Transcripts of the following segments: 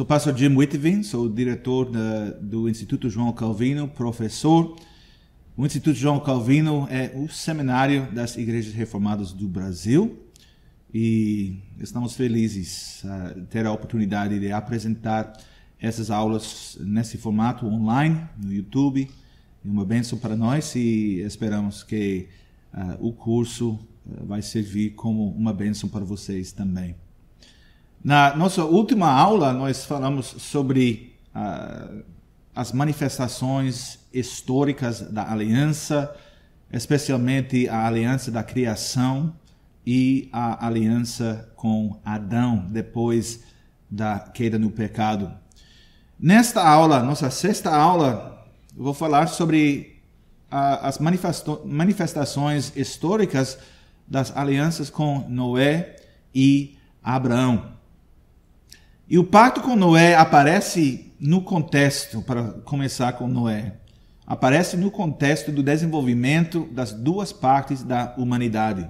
Sou o pastor Jim Whitvin, sou diretor da, do Instituto João Calvino, professor. O Instituto João Calvino é o seminário das igrejas reformadas do Brasil e estamos felizes uh, ter a oportunidade de apresentar essas aulas nesse formato online, no YouTube. É uma bênção para nós e esperamos que uh, o curso uh, vai servir como uma bênção para vocês também. Na nossa última aula, nós falamos sobre uh, as manifestações históricas da aliança, especialmente a aliança da criação e a aliança com Adão depois da queda no pecado. Nesta aula, nossa sexta aula, eu vou falar sobre uh, as manifestações históricas das alianças com Noé e Abraão. E o pacto com Noé aparece no contexto, para começar com Noé, aparece no contexto do desenvolvimento das duas partes da humanidade: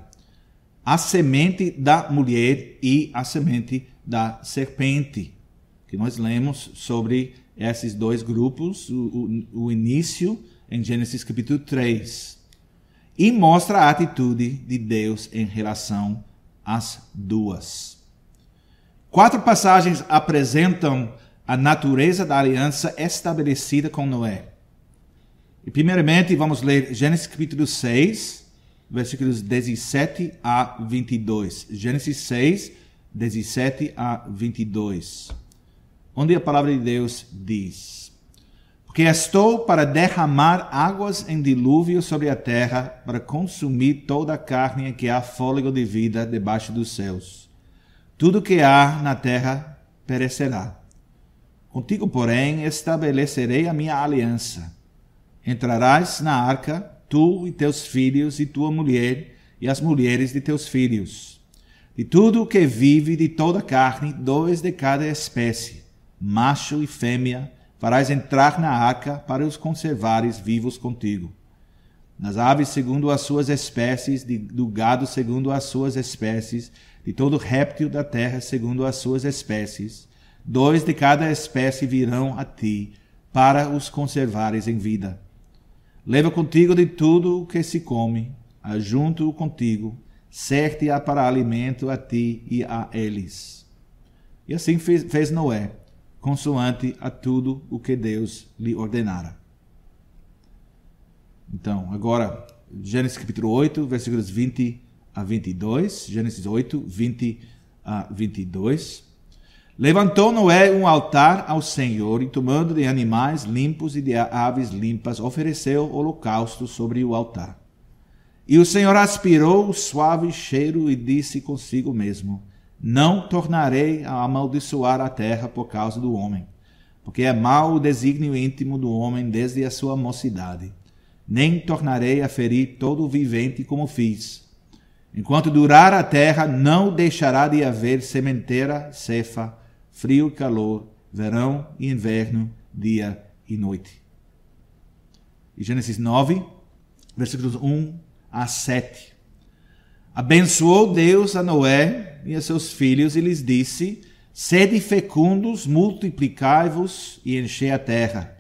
a semente da mulher e a semente da serpente, que nós lemos sobre esses dois grupos, o, o, o início em Gênesis capítulo 3, e mostra a atitude de Deus em relação às duas. Quatro passagens apresentam a natureza da aliança estabelecida com Noé. E primeiramente vamos ler Gênesis capítulo 6, versículos 17 a 22. Gênesis 6, 17 a 22. Onde a palavra de Deus diz: Porque estou para derramar águas em dilúvio sobre a terra, para consumir toda a carne que há fôlego de vida debaixo dos céus tudo que há na terra perecerá. Contigo, porém, estabelecerei a minha aliança. Entrarás na arca, tu e teus filhos, e tua mulher, e as mulheres de teus filhos. De tudo o que vive de toda carne, dois de cada espécie, macho e fêmea, farás entrar na arca para os conservares vivos contigo. Nas aves segundo as suas espécies, do gado segundo as suas espécies, de todo réptil da terra segundo as suas espécies. Dois de cada espécie virão a ti, para os conservares em vida. Leva contigo de tudo o que se come, ajunto-o contigo, certe-a para alimento a ti e a eles. E assim fez, fez Noé, consoante a tudo o que Deus lhe ordenara. Então, agora, Gênesis capítulo 8, versículos 20 a 22, Gênesis 8, 20 a 22. Levantou Noé um altar ao Senhor e, tomando de animais limpos e de aves limpas, ofereceu holocausto sobre o altar. E o Senhor aspirou o suave cheiro e disse consigo mesmo: Não tornarei a amaldiçoar a terra por causa do homem, porque é mau o desígnio íntimo do homem desde a sua mocidade. Nem tornarei a ferir todo o vivente como fiz Enquanto durar a terra, não deixará de haver sementeira, cefa, frio e calor, verão e inverno, dia e noite. E Gênesis 9, versículos 1 a 7. Abençoou Deus a Noé e a seus filhos e lhes disse: Sede fecundos, multiplicai-vos e enchei a terra.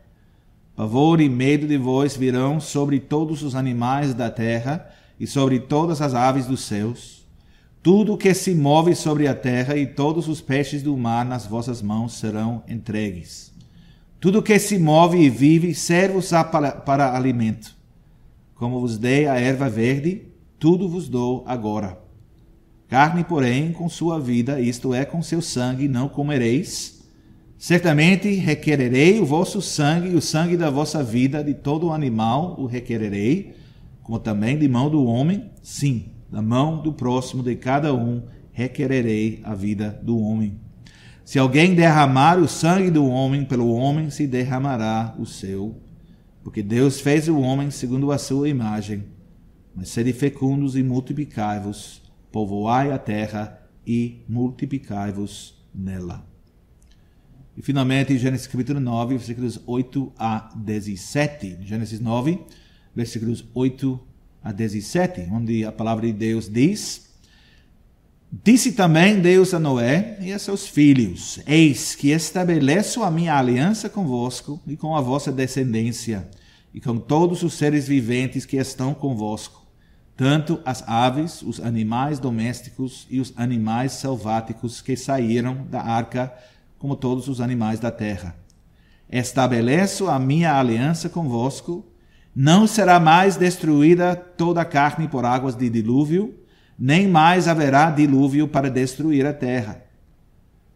Pavor e medo de vós virão sobre todos os animais da terra e sobre todas as aves dos céus, tudo que se move sobre a terra e todos os peixes do mar nas vossas mãos serão entregues. Tudo que se move e vive serve-vos para, para alimento. Como vos dei a erva verde, tudo vos dou agora. Carne, porém, com sua vida, isto é, com seu sangue, não comereis. Certamente requererei o vosso sangue e o sangue da vossa vida, de todo animal o requererei como também de mão do homem, sim, da mão do próximo de cada um requererei a vida do homem. Se alguém derramar o sangue do homem, pelo homem se derramará o seu, porque Deus fez o homem segundo a sua imagem. Mas sede fecundos e multiplicai-vos, povoai a terra e multiplicai-vos nela. E finalmente, Gênesis capítulo 9, versículos 8 a 17. Gênesis 9, versículos 8 a 17, onde a palavra de Deus diz: Disse também Deus a Noé e a seus filhos: Eis que estabeleço a minha aliança convosco e com a vossa descendência, e com todos os seres viventes que estão convosco, tanto as aves, os animais domésticos e os animais selváticos que saíram da arca, como todos os animais da terra. Estabeleço a minha aliança convosco, não será mais destruída toda a carne por águas de dilúvio nem mais haverá dilúvio para destruir a terra.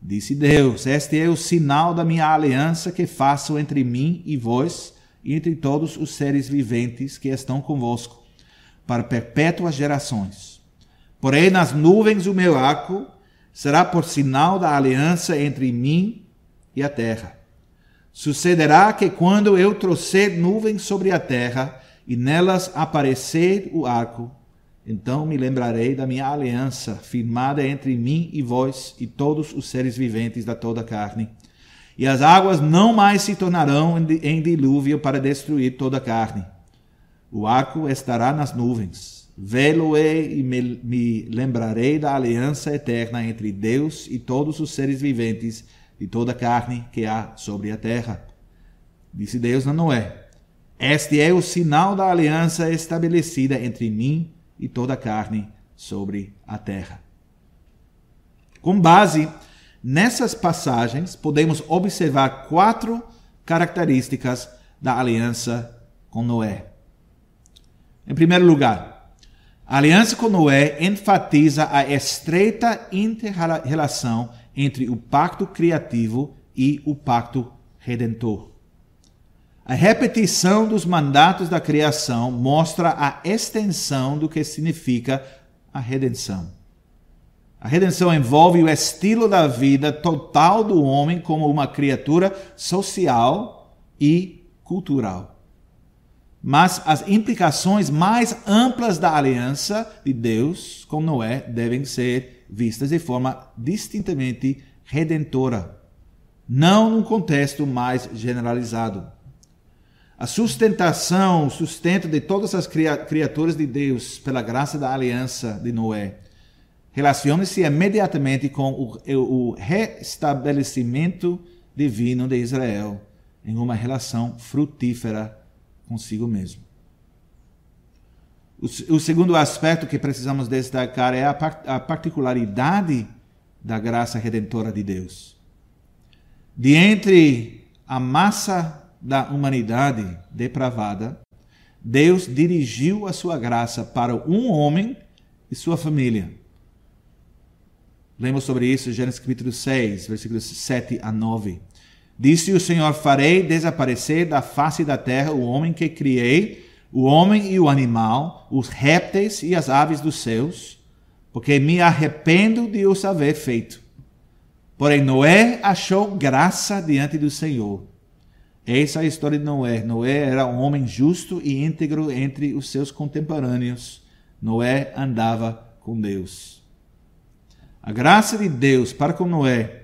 Disse Deus: Este é o sinal da minha aliança que faço entre mim e vós e entre todos os seres viventes que estão convosco, para perpétuas gerações. Porém, nas nuvens o meu arco será por sinal da aliança entre mim e a terra. Sucederá que quando eu trouxer nuvens sobre a terra e nelas aparecer o arco, então me lembrarei da minha aliança firmada entre mim e vós e todos os seres viventes da toda a carne. E as águas não mais se tornarão em dilúvio para destruir toda a carne. O arco estará nas nuvens. Vê-lo-ei e me, me lembrarei da aliança eterna entre Deus e todos os seres viventes de toda a carne que há sobre a terra. Disse Deus a Noé: Este é o sinal da aliança estabelecida entre mim e toda a carne sobre a terra. Com base nessas passagens, podemos observar quatro características da aliança com Noé. Em primeiro lugar, a aliança com Noé enfatiza a estreita inter-relação entre o pacto criativo e o pacto redentor. A repetição dos mandatos da criação mostra a extensão do que significa a redenção. A redenção envolve o estilo da vida total do homem como uma criatura social e cultural. Mas as implicações mais amplas da aliança de Deus com Noé devem ser vistas de forma distintamente redentora, não num contexto mais generalizado. A sustentação, o sustento de todas as criaturas de Deus pela graça da aliança de Noé relaciona-se imediatamente com o, o restabelecimento divino de Israel em uma relação frutífera consigo mesmo. O, o segundo aspecto que precisamos destacar é a, a particularidade da graça redentora de Deus. De entre a massa da humanidade depravada, Deus dirigiu a sua graça para um homem e sua família. Lemos sobre isso em Gênesis capítulo 6, versículos 7 a 9. Disse o Senhor: Farei desaparecer da face da terra o homem que criei, o homem e o animal, os répteis e as aves dos céus, porque me arrependo de os haver feito. Porém, Noé achou graça diante do Senhor. Essa é a história de Noé. Noé era um homem justo e íntegro entre os seus contemporâneos. Noé andava com Deus. A graça de Deus para com Noé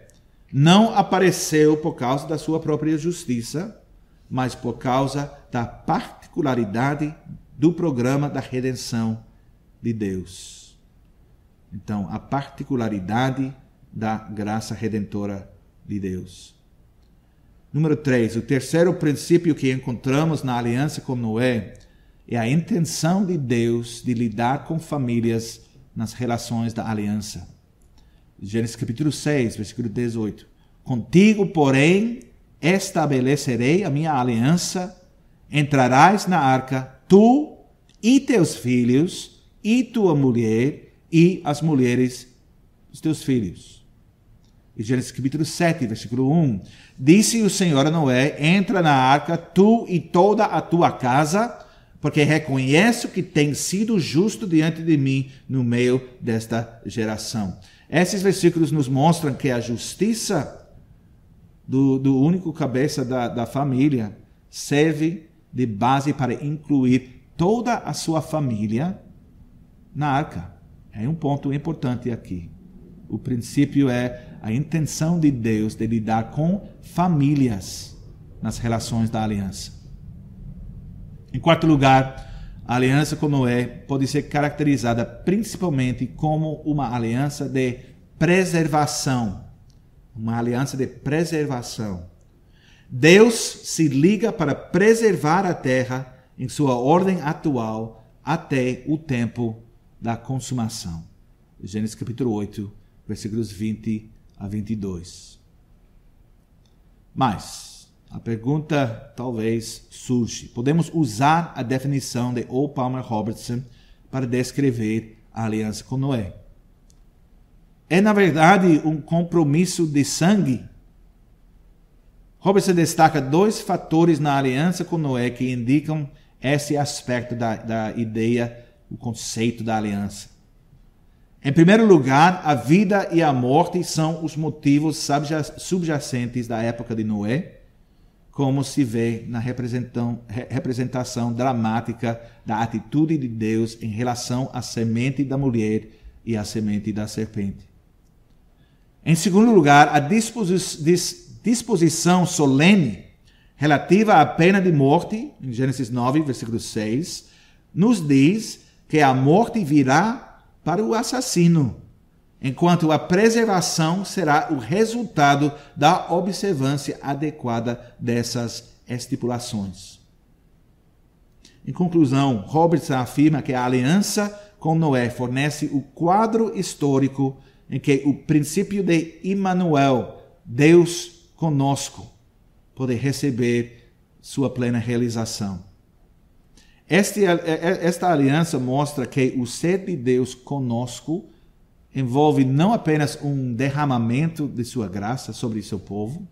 não apareceu por causa da sua própria justiça, mas por causa da particularidade do programa da redenção de Deus. Então, a particularidade da graça redentora de Deus. Número 3, o terceiro princípio que encontramos na aliança com Noé é a intenção de Deus de lidar com famílias nas relações da aliança. Gênesis capítulo 6, versículo 18. Contigo, porém, estabelecerei a minha aliança, entrarás na arca, tu e teus filhos, e tua mulher, e as mulheres dos teus filhos. E Gênesis capítulo 7, versículo 1. Disse o Senhor a Noé: Entra na arca, tu e toda a tua casa, porque reconheço que tem sido justo diante de mim no meio desta geração. Esses versículos nos mostram que a justiça do, do único cabeça da, da família serve de base para incluir toda a sua família na arca. É um ponto importante aqui. O princípio é a intenção de Deus de lidar com famílias nas relações da aliança. Em quarto lugar, a aliança com Noé pode ser caracterizada principalmente como uma aliança de preservação. Uma aliança de preservação. Deus se liga para preservar a terra em sua ordem atual até o tempo da consumação. Gênesis capítulo 8, versículos 20 a 22. Mas a pergunta talvez surge: podemos usar a definição de O. Palmer Robertson para descrever a aliança com Noé? É, na verdade, um compromisso de sangue? Robertson destaca dois fatores na aliança com Noé que indicam esse aspecto da, da ideia, o conceito da aliança. Em primeiro lugar, a vida e a morte são os motivos subjacentes da época de Noé, como se vê na representação dramática da atitude de Deus em relação à semente da mulher e à semente da serpente. Em segundo lugar, a disposição solene relativa à pena de morte, em Gênesis 9, versículo 6, nos diz que a morte virá para o assassino, enquanto a preservação será o resultado da observância adequada dessas estipulações. Em conclusão, Robertson afirma que a aliança com Noé fornece o quadro histórico em que o princípio de Emmanuel, Deus conosco, pode receber sua plena realização. Este, é, é, esta aliança mostra que o ser de Deus conosco envolve não apenas um derramamento de sua graça sobre seu povo,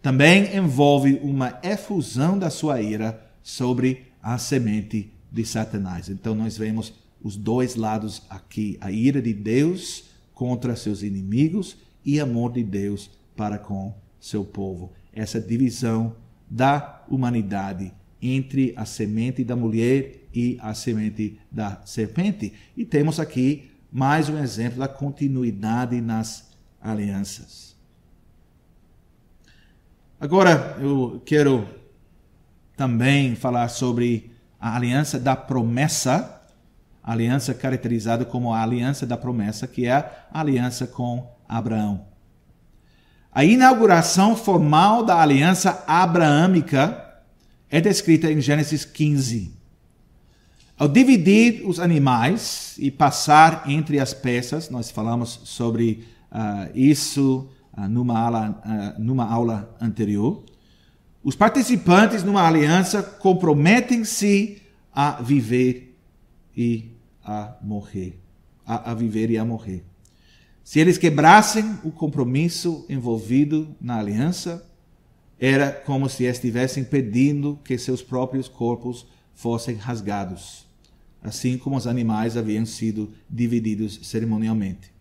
também envolve uma efusão da sua ira sobre a semente de Satanás. Então nós vemos os dois lados aqui: a ira de Deus contra seus inimigos e amor de Deus para com seu povo. Essa divisão da humanidade entre a semente da mulher e a semente da serpente. E temos aqui mais um exemplo da continuidade nas alianças. Agora eu quero também falar sobre a aliança da promessa, aliança caracterizada como a aliança da promessa, que é a aliança com Abraão. A inauguração formal da aliança abraâmica é descrita em Gênesis 15. Ao dividir os animais e passar entre as peças, nós falamos sobre uh, isso uh, numa, aula, uh, numa aula anterior. Os participantes numa aliança comprometem-se a viver e a morrer. A, a viver e a morrer. Se eles quebrassem o compromisso envolvido na aliança, era como se estivessem pedindo que seus próprios corpos fossem rasgados, assim como os animais haviam sido divididos cerimonialmente.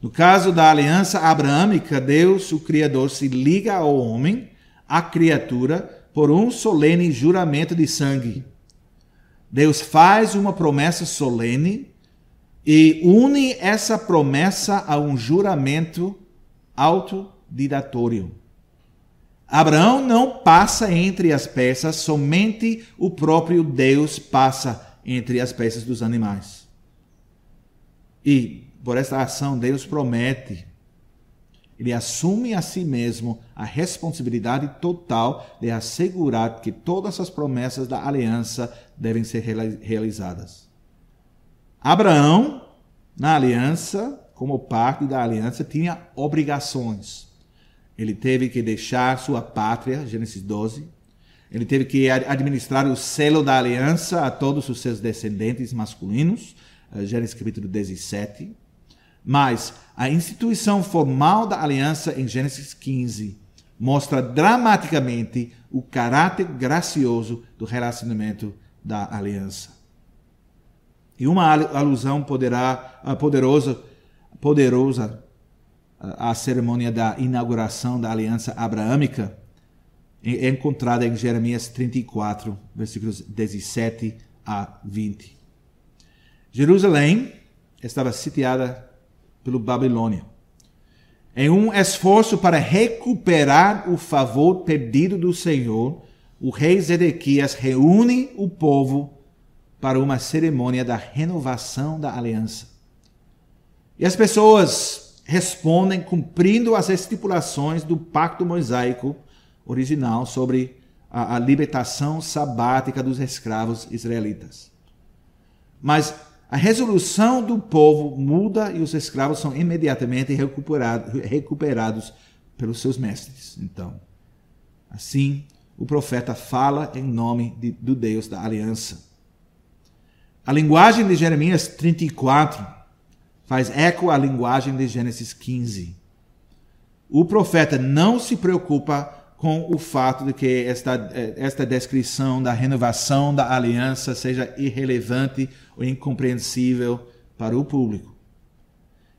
No caso da aliança abraâmica, Deus, o Criador, se liga ao homem, à criatura, por um solene juramento de sangue. Deus faz uma promessa solene e une essa promessa a um juramento autodidatório. Abraão não passa entre as peças, somente o próprio Deus passa entre as peças dos animais. E por esta ação, Deus promete, ele assume a si mesmo a responsabilidade total de assegurar que todas as promessas da aliança devem ser realizadas. Abraão, na aliança, como parte da aliança, tinha obrigações. Ele teve que deixar sua pátria, Gênesis 12. Ele teve que administrar o selo da aliança a todos os seus descendentes masculinos, Gênesis capítulo 17. Mas a instituição formal da aliança em Gênesis 15 mostra dramaticamente o caráter gracioso do relacionamento da aliança. E uma alusão poderá, ah, poderosa, poderosa a cerimônia da inauguração da aliança abraâmica é encontrada em Jeremias 34, versículos 17 a 20. Jerusalém estava sitiada pelo Babilônia. Em um esforço para recuperar o favor perdido do Senhor, o rei Zedequias reúne o povo para uma cerimônia da renovação da aliança. E as pessoas respondem cumprindo as estipulações do pacto mosaico original sobre a, a libertação sabática dos escravos israelitas. Mas a resolução do povo muda e os escravos são imediatamente recuperados, recuperados pelos seus mestres. Então, assim, o profeta fala em nome de, do Deus da aliança. A linguagem de Jeremias 34 faz eco à linguagem de Gênesis 15. O profeta não se preocupa com o fato de que esta, esta descrição da renovação da aliança seja irrelevante ou incompreensível para o público.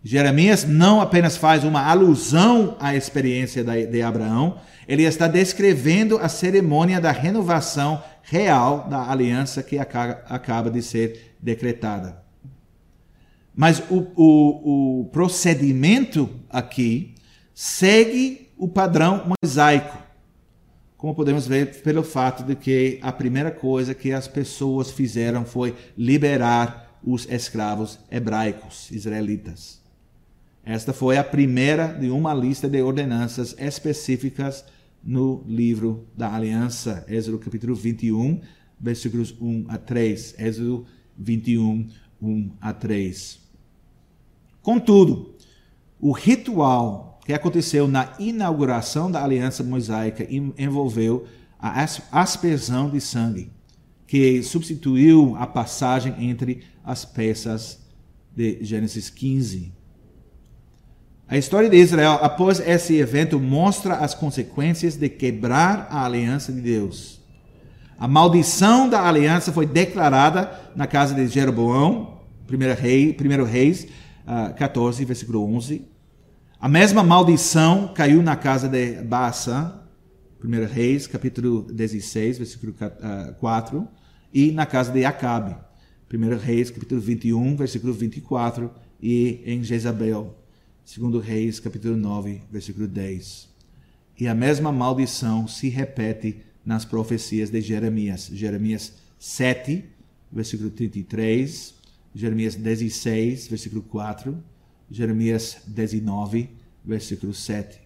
Jeremias não apenas faz uma alusão à experiência de Abraão, ele está descrevendo a cerimônia da renovação real da aliança que acaba de ser decretada. Mas o, o, o procedimento aqui segue o padrão mosaico como podemos ver pelo fato de que a primeira coisa que as pessoas fizeram foi liberar os escravos hebraicos, israelitas. Esta foi a primeira de uma lista de ordenanças específicas no livro da Aliança, Êxodo capítulo 21, versículos 1 a 3. Êxodo 21, 1 a 3. Contudo, o ritual que aconteceu na inauguração da aliança mosaica envolveu a aspersão de sangue, que substituiu a passagem entre as peças de Gênesis 15. A história de Israel após esse evento mostra as consequências de quebrar a aliança de Deus. A maldição da aliança foi declarada na casa de Jeroboão, 1 Rei, primeiro Reis 14, ah, versículo 11. A mesma maldição caiu na casa de Baasa, 1 Reis, capítulo 16, versículo 4, ah, e na casa de Acabe, 1 Reis, capítulo 21, versículo 24, e em Jezabel, 2 Reis, capítulo 9, versículo 10. E a mesma maldição se repete nas profecias de Jeremias. Jeremias 7, versículo 33, Jeremias 16, versículo 4, Jeremias 19, versículo 7.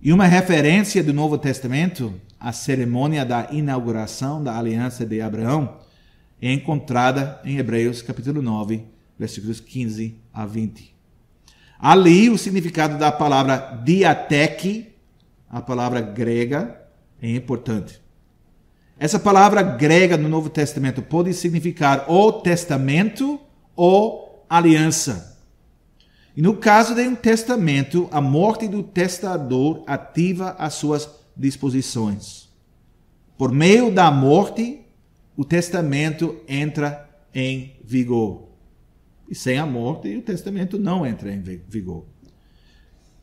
E uma referência do Novo Testamento à cerimônia da inauguração da aliança de Abraão é encontrada em Hebreus capítulo 9, versículos 15 a 20. Ali o significado da palavra diateque, a palavra grega, é importante. Essa palavra grega no Novo Testamento pode significar ou testamento ou aliança. E no caso de um testamento, a morte do testador ativa as suas disposições. Por meio da morte, o testamento entra em vigor. E sem a morte, o testamento não entra em vigor.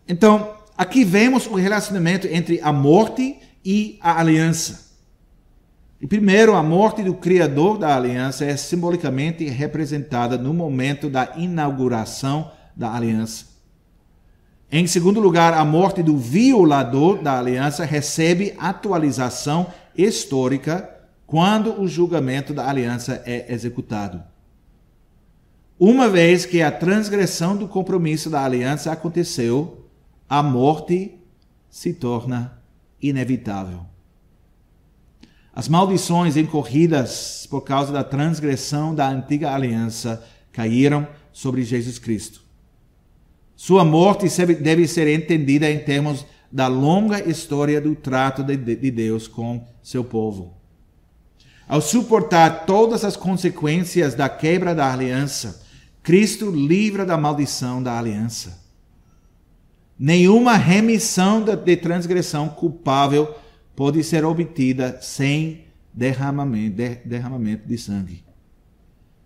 Então, aqui vemos o relacionamento entre a morte e a aliança. E primeiro, a morte do criador da aliança é simbolicamente representada no momento da inauguração da aliança. Em segundo lugar, a morte do violador da aliança recebe atualização histórica quando o julgamento da aliança é executado. Uma vez que a transgressão do compromisso da aliança aconteceu, a morte se torna inevitável. As maldições incorridas por causa da transgressão da antiga aliança caíram sobre Jesus Cristo. Sua morte deve ser entendida em termos da longa história do trato de Deus com seu povo. Ao suportar todas as consequências da quebra da aliança, Cristo livra da maldição da aliança. Nenhuma remissão de transgressão culpável pode ser obtida sem derramamento de sangue.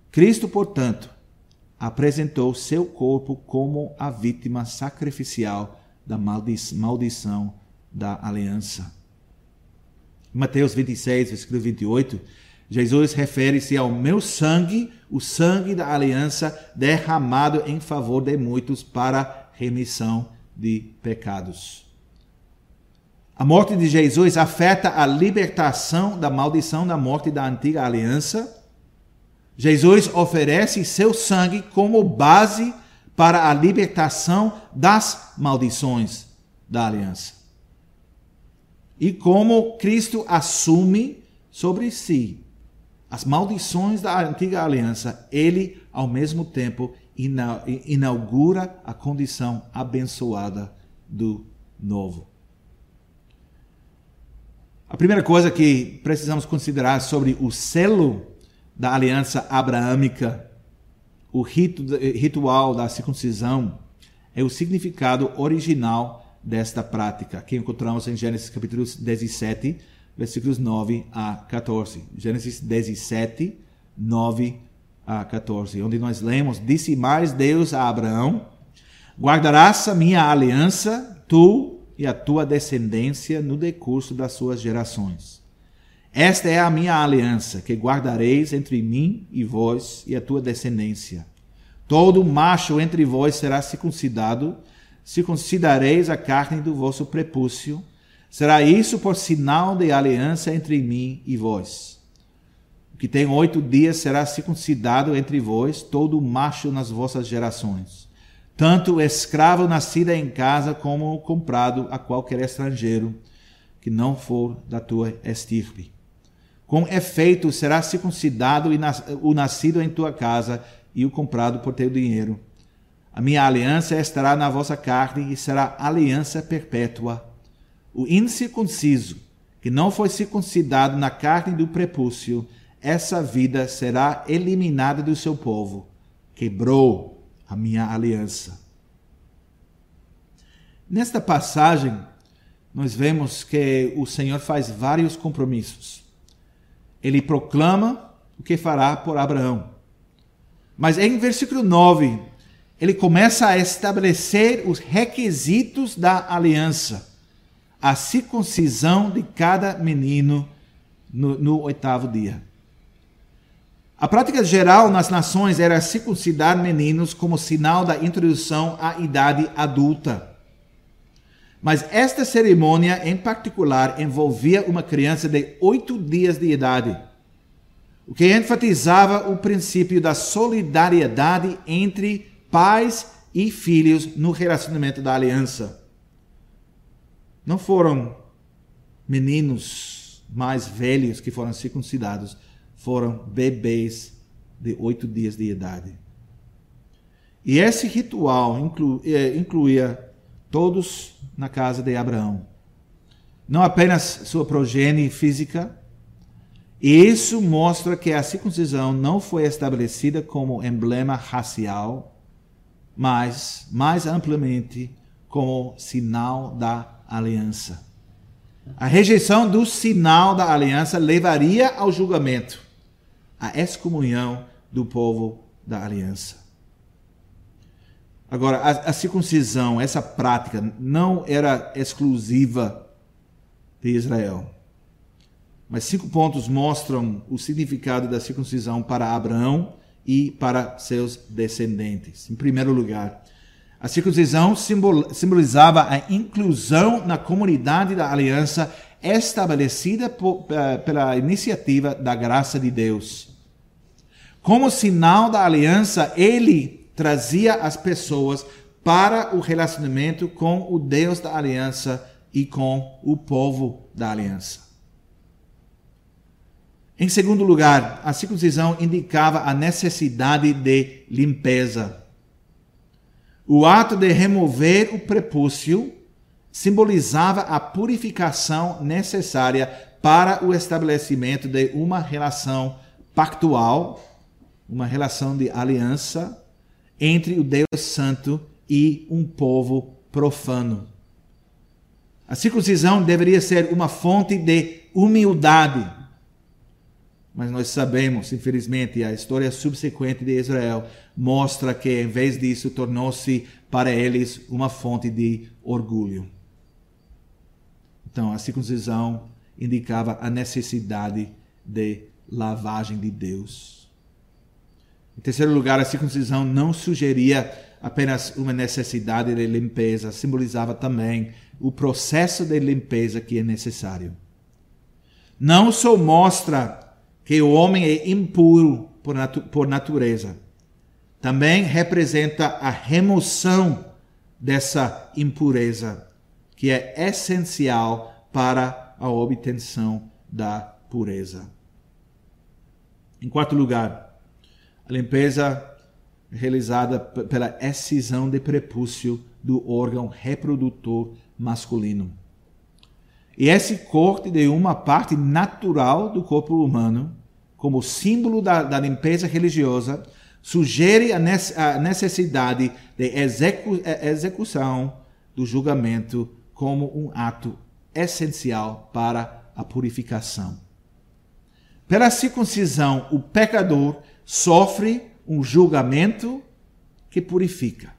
Cristo, portanto, apresentou seu corpo como a vítima sacrificial da maldição da aliança. Mateus 26, versículo 28, Jesus refere-se ao meu sangue, o sangue da aliança derramado em favor de muitos para remissão de pecados. A morte de Jesus afeta a libertação da maldição da morte da antiga aliança Jesus oferece seu sangue como base para a libertação das maldições da aliança. E como Cristo assume sobre si as maldições da antiga aliança, ele, ao mesmo tempo, inaugura a condição abençoada do novo. A primeira coisa que precisamos considerar sobre o selo da aliança abraâmica, o rito, ritual da circuncisão, é o significado original desta prática, que encontramos em Gênesis capítulo 17, versículos 9 a 14. Gênesis 17, 9 a 14, onde nós lemos: Disse mais Deus a Abraão: Guardarás a minha aliança, tu e a tua descendência, no decurso das suas gerações. Esta é a minha aliança, que guardareis entre mim e vós e a tua descendência. Todo macho entre vós será circuncidado, circuncidareis a carne do vosso prepúcio, Será isso por sinal de aliança entre mim e vós. O que tem oito dias será circuncidado entre vós, todo macho nas vossas gerações. Tanto escravo nascido em casa como comprado a qualquer estrangeiro que não for da tua estirpe. Com efeito será circuncidado o nascido em tua casa e o comprado por teu dinheiro. A minha aliança estará na vossa carne e será aliança perpétua o incircunciso, que não foi circuncidado na carne do prepúcio, essa vida será eliminada do seu povo. Quebrou a minha aliança. Nesta passagem, nós vemos que o Senhor faz vários compromissos. Ele proclama o que fará por Abraão. Mas em versículo 9, ele começa a estabelecer os requisitos da aliança a circuncisão de cada menino no, no, oitavo dia. A prática geral nas nações era circuncidar meninos como sinal da introdução à idade adulta. Mas esta cerimônia, em particular, envolvia uma criança de oito dias de idade, o que enfatizava o princípio da solidariedade entre pais e filhos no relacionamento da aliança. Não foram meninos mais velhos que foram circuncidados, foram bebês de oito dias de idade. E esse ritual inclu, eh, incluía todos na casa de Abraão. Não apenas sua progenie física, e isso mostra que a circuncisão não foi estabelecida como emblema racial, mas mais amplamente como sinal da aliança. A rejeição do sinal da aliança levaria ao julgamento, à excomunhão do povo da aliança. Agora, a, a circuncisão, essa prática, não era exclusiva de Israel. Mas cinco pontos mostram o significado da circuncisão para Abraão e para seus descendentes. Em primeiro lugar, a circuncisão simbolizava a inclusão na comunidade da aliança estabelecida por, eh, pela iniciativa da graça de Deus. Como sinal da aliança, ele trazia as pessoas para o relacionamento com o Deus da aliança e com o povo da aliança. Em segundo lugar, a circuncisão indicava a necessidade de limpeza. O ato de remover o prepúcio simbolizava a purificação necessária para o estabelecimento de uma relação pactual, uma relação de aliança entre o Deus Santo e um povo profano. A circuncisão deveria ser uma fonte de humildade mas nós sabemos, infelizmente, a história subsequente de Israel mostra que, em vez disso, tornou-se para eles uma fonte de orgulho. Então, a circuncisão indicava a necessidade de lavagem de Deus. Em terceiro lugar, a circuncisão não sugeria apenas uma necessidade de limpeza, simbolizava também o processo de limpeza que é necessário. Não só mostra que o homem é impuro por, natu por natureza. Também representa a remoção dessa impureza, que é essencial para a obtenção da pureza. Em quarto lugar, limpeza realizada pela excisão de prepúcio do órgão reprodutor masculino. E esse corte de uma parte natural do corpo humano, como símbolo da, da limpeza religiosa, sugere a necessidade de execu execução do julgamento como um ato essencial para a purificação. Pela circuncisão, o pecador sofre um julgamento que purifica.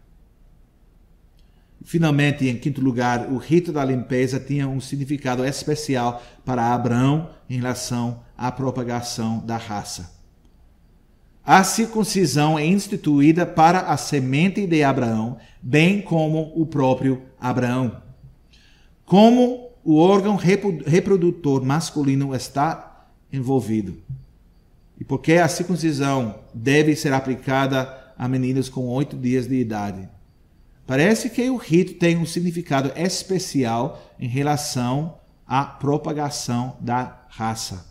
Finalmente, em quinto lugar, o rito da limpeza tinha um significado especial para Abraão em relação à propagação da raça. A circuncisão é instituída para a semente de Abraão, bem como o próprio Abraão. Como o órgão reprodutor masculino está envolvido. E porque a circuncisão deve ser aplicada a meninos com oito dias de idade. Parece que o rito tem um significado especial em relação à propagação da raça.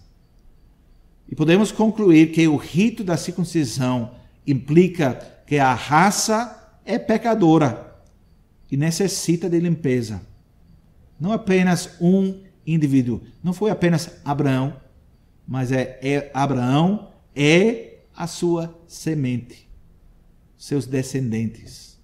E podemos concluir que o rito da circuncisão implica que a raça é pecadora e necessita de limpeza. Não apenas um indivíduo, não foi apenas Abraão, mas é, é Abraão é a sua semente, seus descendentes.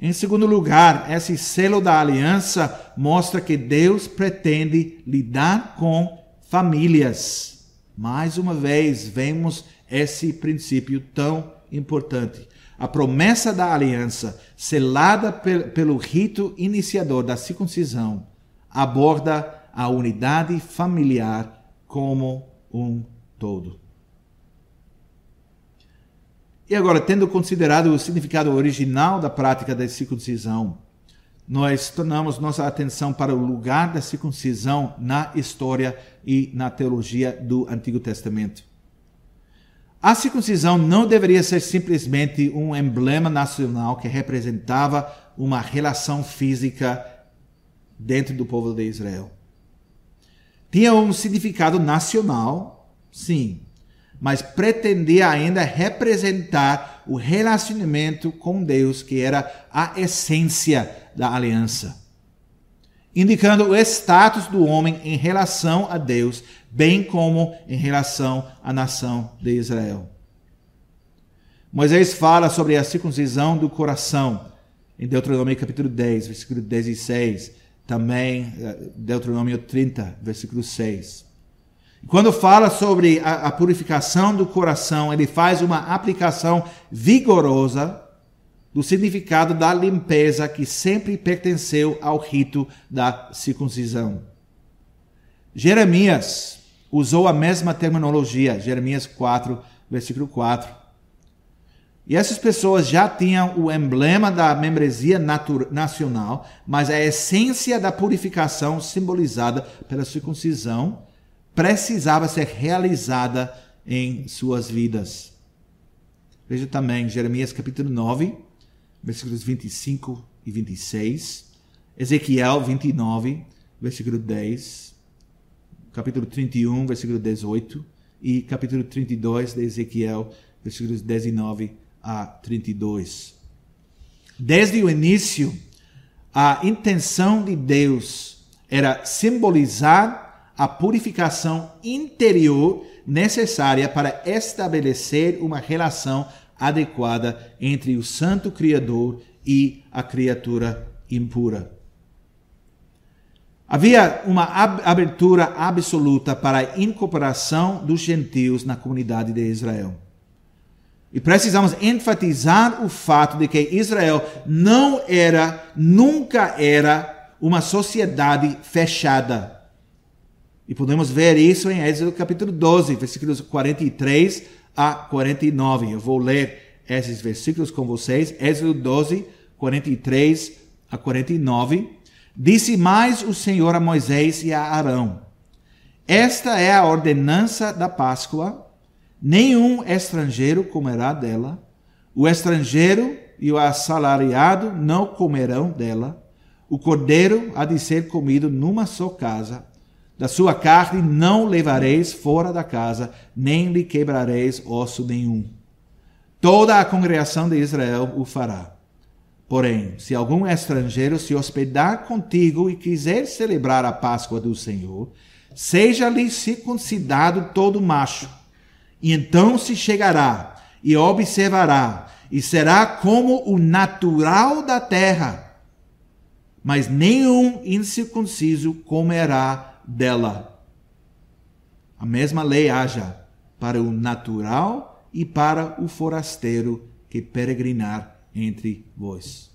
Em segundo lugar, esse selo da aliança mostra que Deus pretende lidar com famílias. Mais uma vez, vemos esse princípio tão importante. A promessa da aliança, selada pelo rito iniciador da circuncisão, aborda a unidade familiar como um todo. E agora, tendo considerado o significado original da prática da circuncisão, nós tornamos nossa atenção para o lugar da circuncisão na história e na teologia do Antigo Testamento. A circuncisão não deveria ser simplesmente um emblema nacional que representava uma relação física dentro do povo de Israel. Tinha um significado nacional, sim, mas pretendia ainda representar o relacionamento com Deus, que era a essência da aliança, indicando o status do homem em relação a Deus, bem como em relação à nação de Israel. Moisés fala sobre a circuncisão do coração em Deuteronômio capítulo 10, versículo 16, também eh, Deuteronômio 30, versículo 6. Quando fala sobre a, a, purificação do coração, ele faz uma aplicação vigorosa do significado da limpeza que sempre pertenceu ao rito da circuncisão. Jeremias usou a mesma terminologia, Jeremias 4, versículo 4. E essas pessoas já tinham o emblema da membresia nacional, mas a essência da purificação simbolizada pela circuncisão precisava ser realizada em suas vidas. Veja também Jeremias capítulo 9, versículos 25 e 26, Ezequiel 29, versículo 10, capítulo 31, versículo 18 e capítulo 32 de Ezequiel, versículos 19 a 32. Desde o início, a intenção de Deus era simbolizar a purificação interior necessária para estabelecer uma relação adequada entre o Santo Criador e a criatura impura. Havia uma abertura absoluta para a incorporação dos gentios na comunidade de Israel. E precisamos enfatizar o fato de que Israel não era, nunca era, uma sociedade fechada e podemos ver isso em Êxodo capítulo 12, versículos 43 a 49. Eu vou ler esses versículos com vocês. Êxodo 12, 43 a 49. Disse mais o Senhor a Moisés e a Arão: Esta é a ordenança da Páscoa. Nenhum estrangeiro comerá dela, o estrangeiro e o assalariado não comerão dela, o cordeiro há de ser comido numa só casa, da sua carne não levareis fora da casa, nem lhe quebrareis osso nenhum. Toda a congregação de Israel o fará. Porém, se algum estrangeiro se hospedar contigo e quiser celebrar a Páscoa do Senhor, seja-lhe circuncidado todo macho. E então se chegará e observará, e será como o natural da terra. Mas nenhum incircunciso comerá dela. A mesma lei haja para o natural e para o forasteiro que peregrinar entre vós.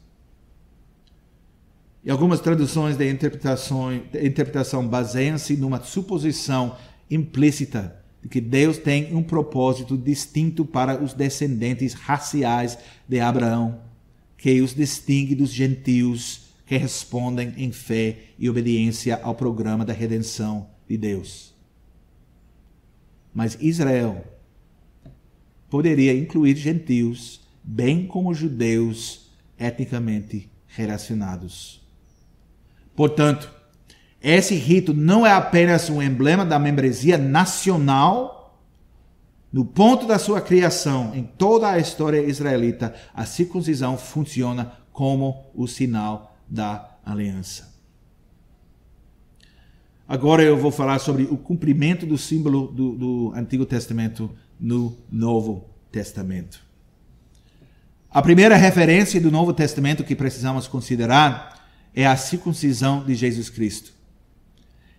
E algumas traduções de interpretação, interpretação baseiam-se numa suposição implícita que Deus tem um propósito distinto para os descendentes raciais de Abraão, que os distingue dos gentios que respondem em fé e obediência ao programa da redenção de Deus. Mas Israel poderia incluir gentios bem como judeus etnicamente relacionados. Portanto, esse rito não é apenas um emblema da membresia nacional. No ponto da sua criação, em toda a história israelita, a circuncisão funciona como o sinal da aliança. Agora eu vou falar sobre o cumprimento do símbolo do, do Antigo Testamento no Novo Testamento. A primeira referência do Novo Testamento que precisamos considerar é a circuncisão de Jesus Cristo.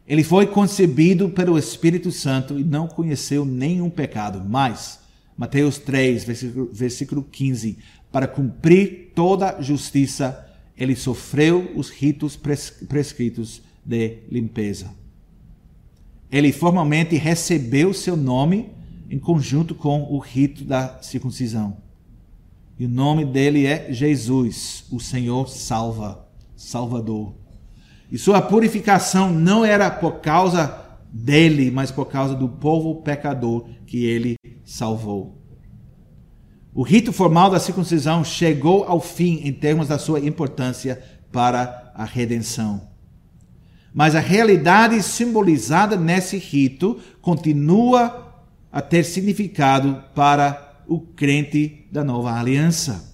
Ele foi concebido pelo Espírito Santo e não conheceu nenhum pecado, mas, Mateus 3, versículo, versículo 15, para cumprir toda justiça, ele sofreu os ritos prescritos de limpeza. Ele formalmente recebeu seu nome em conjunto com o rito da circuncisão. E o nome dele é Jesus, o Senhor salva, Salvador. E sua purificação não era por causa dele, mas por causa do povo pecador que ele salvou. O rito formal da circuncisão chegou ao fim em termos da sua importância para a redenção. Mas a realidade simbolizada nesse rito continua a ter significado para o crente da nova aliança.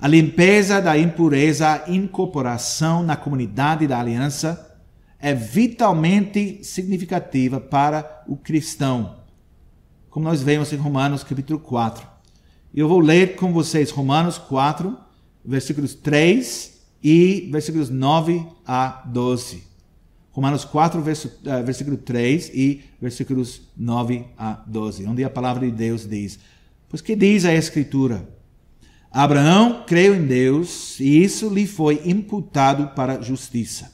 A limpeza da impureza, a incorporação na comunidade da aliança é vitalmente significativa para o cristão, como nós vemos em Romanos capítulo 4. Eu vou ler com vocês Romanos 4, versículos 3 e versículos 9 a 12. Romanos 4, eh, versículo 3 e versículos 9 a 12, onde a palavra de Deus diz: Pois que diz a Escritura? Abraão creu em Deus e isso lhe foi imputado para justiça.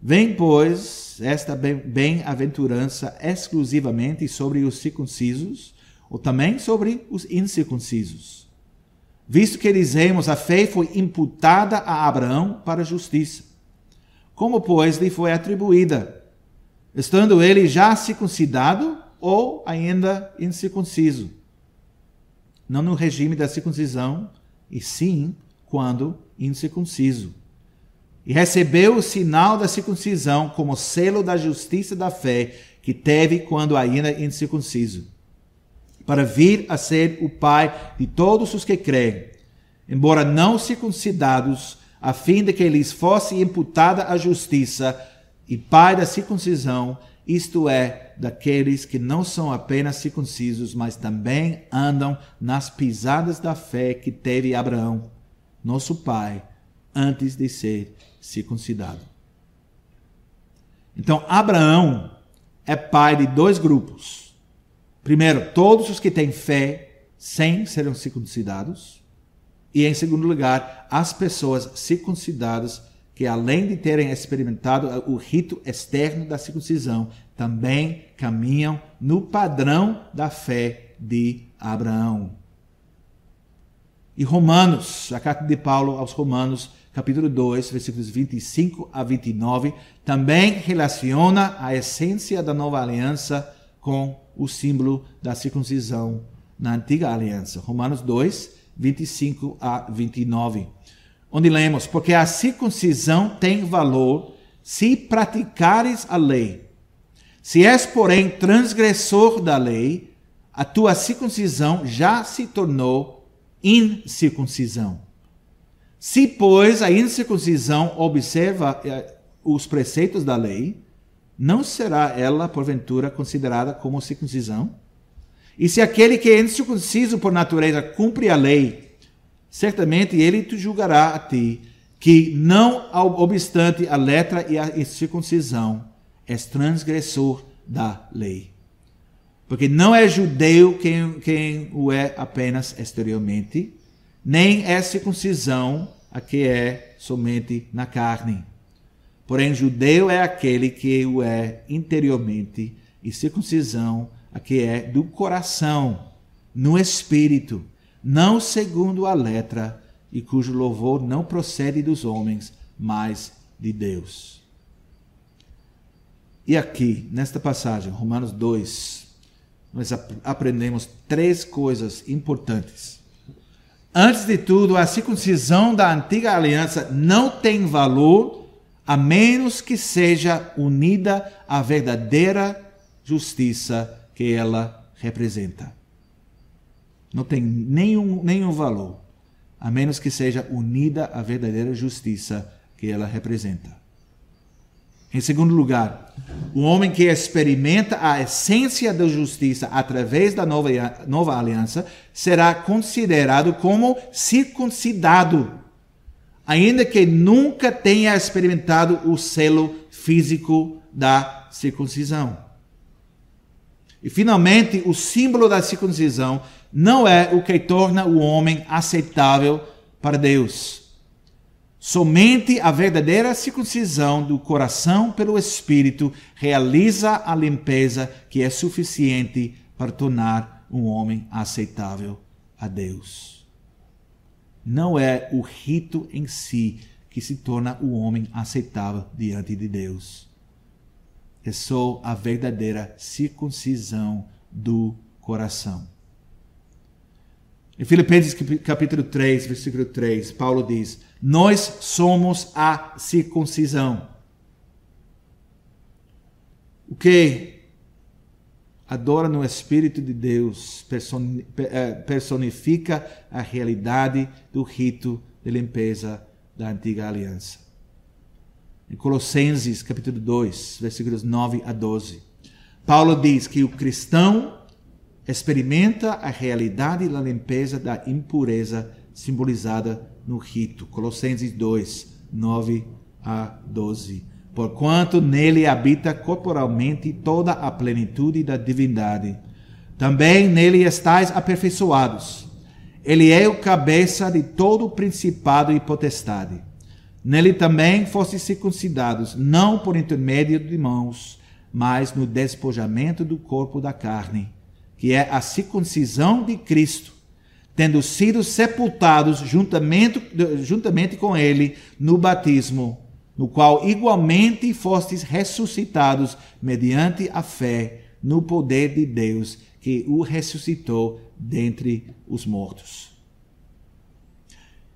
Vem, pois, esta bem-aventurança exclusivamente sobre os circuncisos ou também sobre os incircuncisos. Visto que dizemos a fé foi imputada a Abraão para justiça. Como, pois, lhe foi atribuída? Estando ele já circuncidado ou ainda incircunciso? Não no regime da circuncisão, e sim quando incircunciso. E recebeu o sinal da circuncisão como selo da justiça da fé que teve quando ainda incircunciso, para vir a ser o pai de todos os que creem, embora não circuncidados a fim de que lhes fosse imputada a justiça, e pai da circuncisão, isto é, daqueles que não são apenas circuncisos, mas também andam nas pisadas da fé que teve Abraão, nosso pai, antes de ser circuncidado. Então, Abraão é pai de dois grupos. Primeiro, todos os que têm fé sem serem circuncidados. E em segundo lugar, as pessoas circuncidadas que além de terem experimentado o rito externo da circuncisão, também caminham no padrão da fé de Abraão. E Romanos, a carta de Paulo aos Romanos, capítulo 2, versículos 25 a 29, também relaciona a essência da nova aliança com o símbolo da circuncisão na antiga aliança. Romanos 2, 25 a 29. Onde lemos: Porque a circuncisão tem valor se praticares a lei. Se és, porém, transgressor da lei, a tua circuncisão já se tornou incircuncisão. Se, pois, a incircuncisão observa eh, os preceitos da lei, não será ela, porventura, considerada como circuncisão? E se aquele que é incircunciso por natureza cumpre a lei, certamente ele te julgará a ti, que não obstante a letra e a circuncisão, és transgressor da lei. Porque não é judeu quem, quem o é apenas exteriormente, nem é circuncisão a que é somente na carne. Porém, judeu é aquele que o é interiormente, e circuncisão a que é do coração, no espírito, não segundo a letra, e cujo louvor não procede dos homens, mas de Deus. E aqui, nesta passagem, Romanos 2, nós aprendemos três coisas importantes. Antes de tudo, a circuncisão da antiga aliança não tem valor a menos que seja unida à verdadeira justiça que ela representa. Não tem nenhum, nenhum valor, a menos que seja unida à verdadeira justiça que ela representa. Em segundo lugar, o homem que experimenta a essência da justiça através da nova, nova aliança será considerado como circuncidado, ainda que nunca tenha experimentado o selo físico da circuncisão. E finalmente, o símbolo da circuncisão não é o que torna o homem aceitável para Deus. Somente a verdadeira circuncisão do coração pelo Espírito realiza a limpeza que é suficiente para tornar um homem aceitável a Deus. Não é o rito em si que se torna o homem aceitável diante de Deus é só a verdadeira circuncisão do coração. Em Filipenses capítulo 3, versículo 3, Paulo diz: Nós somos a circuncisão. O que adora no Espírito de Deus eh, personifica a realidade do rito de limpeza da antiga aliança em Colossenses capítulo 2, versículos 9 a 12. Paulo diz que o cristão experimenta a realidade da limpeza da impureza simbolizada no rito. Colossenses 2, 9 a 12. Porquanto nele habita corporalmente toda a plenitude da divindade. Também nele estáis aperfeiçoados. Ele é o cabeça de todo o principado e potestade Nele também fostes circuncidados, não por intermédio de mãos, mas no despojamento do corpo da carne, que é a circuncisão de Cristo, tendo sido sepultados juntamente, juntamente com ele no batismo, no qual igualmente fostes ressuscitados mediante a fé no poder de Deus que o ressuscitou dentre os mortos.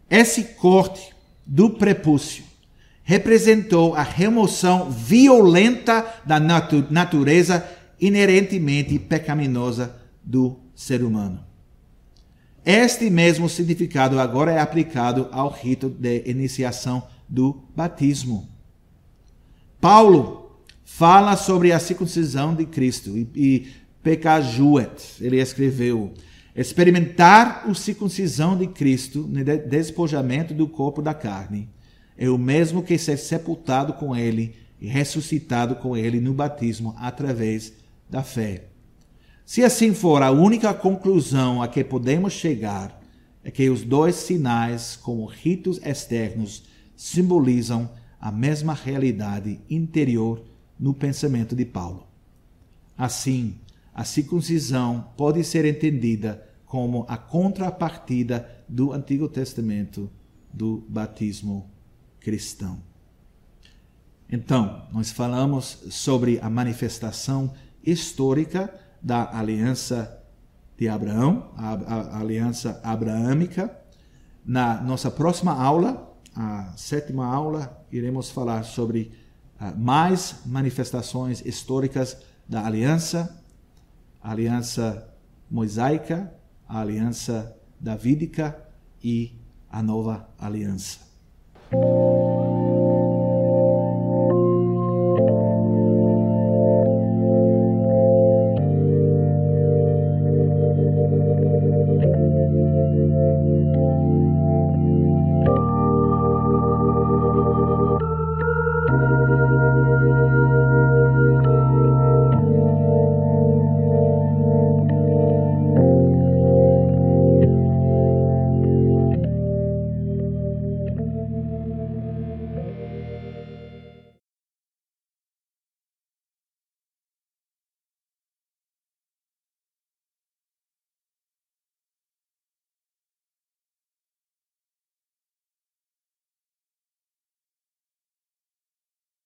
Esse corte do prepúcio representou a remoção violenta da natu natureza inerentemente pecaminosa do ser humano. Este mesmo significado agora é aplicado ao rito de iniciação do batismo. Paulo fala sobre a circuncisão de Cristo e, e Pecajuet, ele escreveu: Experimentar a circuncisão de Cristo no despojamento do corpo da carne é o mesmo que ser sepultado com ele e ressuscitado com ele no batismo através da fé. Se assim for, a única conclusão a que podemos chegar é que os dois sinais, como ritos externos, simbolizam a mesma realidade interior no pensamento de Paulo. Assim, a circuncisão pode ser entendida como a contrapartida do Antigo Testamento do batismo cristão. Então, nós falamos sobre a manifestação histórica da aliança de Abraão, a, a, a aliança abraâmica. Na nossa próxima aula, a sétima aula, iremos falar sobre uh, mais manifestações históricas da aliança, a aliança mosaica, a aliança davídica e a nova aliança.